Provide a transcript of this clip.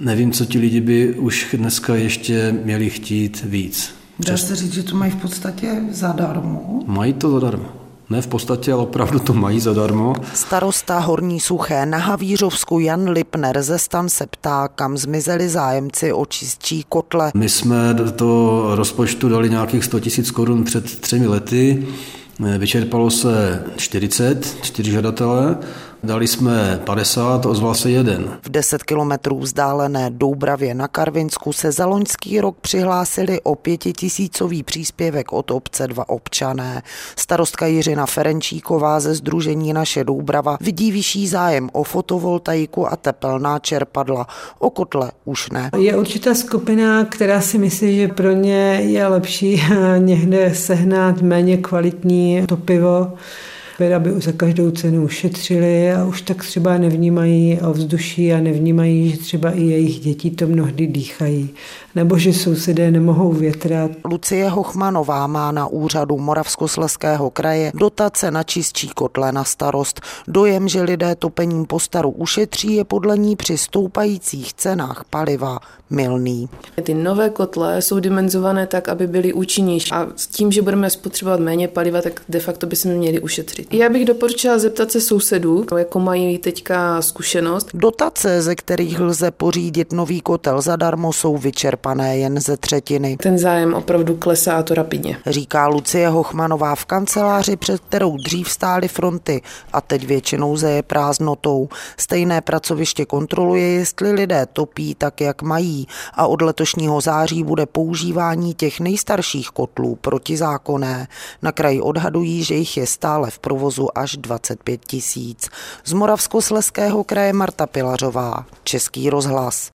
nevím, co ti lidi by už dneska ještě měli chtít víc. Dá se říct, že to mají v podstatě zadarmo? Mají to zadarmo. Ne v podstatě, ale opravdu to mají zadarmo. Starosta Horní Suché na Havířovsku Jan Lipner ze stan se ptá, kam zmizeli zájemci o čistší kotle. My jsme do toho rozpočtu dali nějakých 100 000 korun před třemi lety. Vyčerpalo se 40, čtyři žadatele Dali jsme 50, ozval se jeden. V 10 kilometrů vzdálené Doubravě na Karvinsku se za loňský rok přihlásili o pětitisícový příspěvek od obce dva občané. Starostka Jiřina Ferenčíková ze Združení Naše Doubrava vidí vyšší zájem o fotovoltaiku a tepelná čerpadla. O kotle už ne. Je určitá skupina, která si myslí, že pro ně je lepší někde sehnat méně kvalitní topivo, aby za každou cenu ušetřili a už tak třeba nevnímají ovzduší a nevnímají, že třeba i jejich děti to mnohdy dýchají, nebo že sousedé nemohou větrat. Lucie Hochmanová má na úřadu Moravskosleského kraje dotace na čistší kotle na starost. Dojem, že lidé topením po staru ušetří, je podle ní při stoupajících cenách paliva milný. Ty nové kotle jsou dimenzované tak, aby byly účinnější a s tím, že budeme spotřebovat méně paliva, tak de facto bychom měli ušetřit. Já bych doporučila zeptat se sousedů, jako mají teďka zkušenost. Dotace, ze kterých lze pořídit nový kotel zadarmo, jsou vyčerpané jen ze třetiny. Ten zájem opravdu klesá a to rapidně. Říká Lucie Hochmanová v kanceláři, před kterou dřív stály fronty a teď většinou zeje prázdnotou. Stejné pracoviště kontroluje, jestli lidé topí tak, jak mají a od letošního září bude používání těch nejstarších kotlů protizákonné. Na kraji odhadují, že jich je stále v provozu až 25 tisíc. Z Moravskosleského kraje Marta Pilařová, Český rozhlas.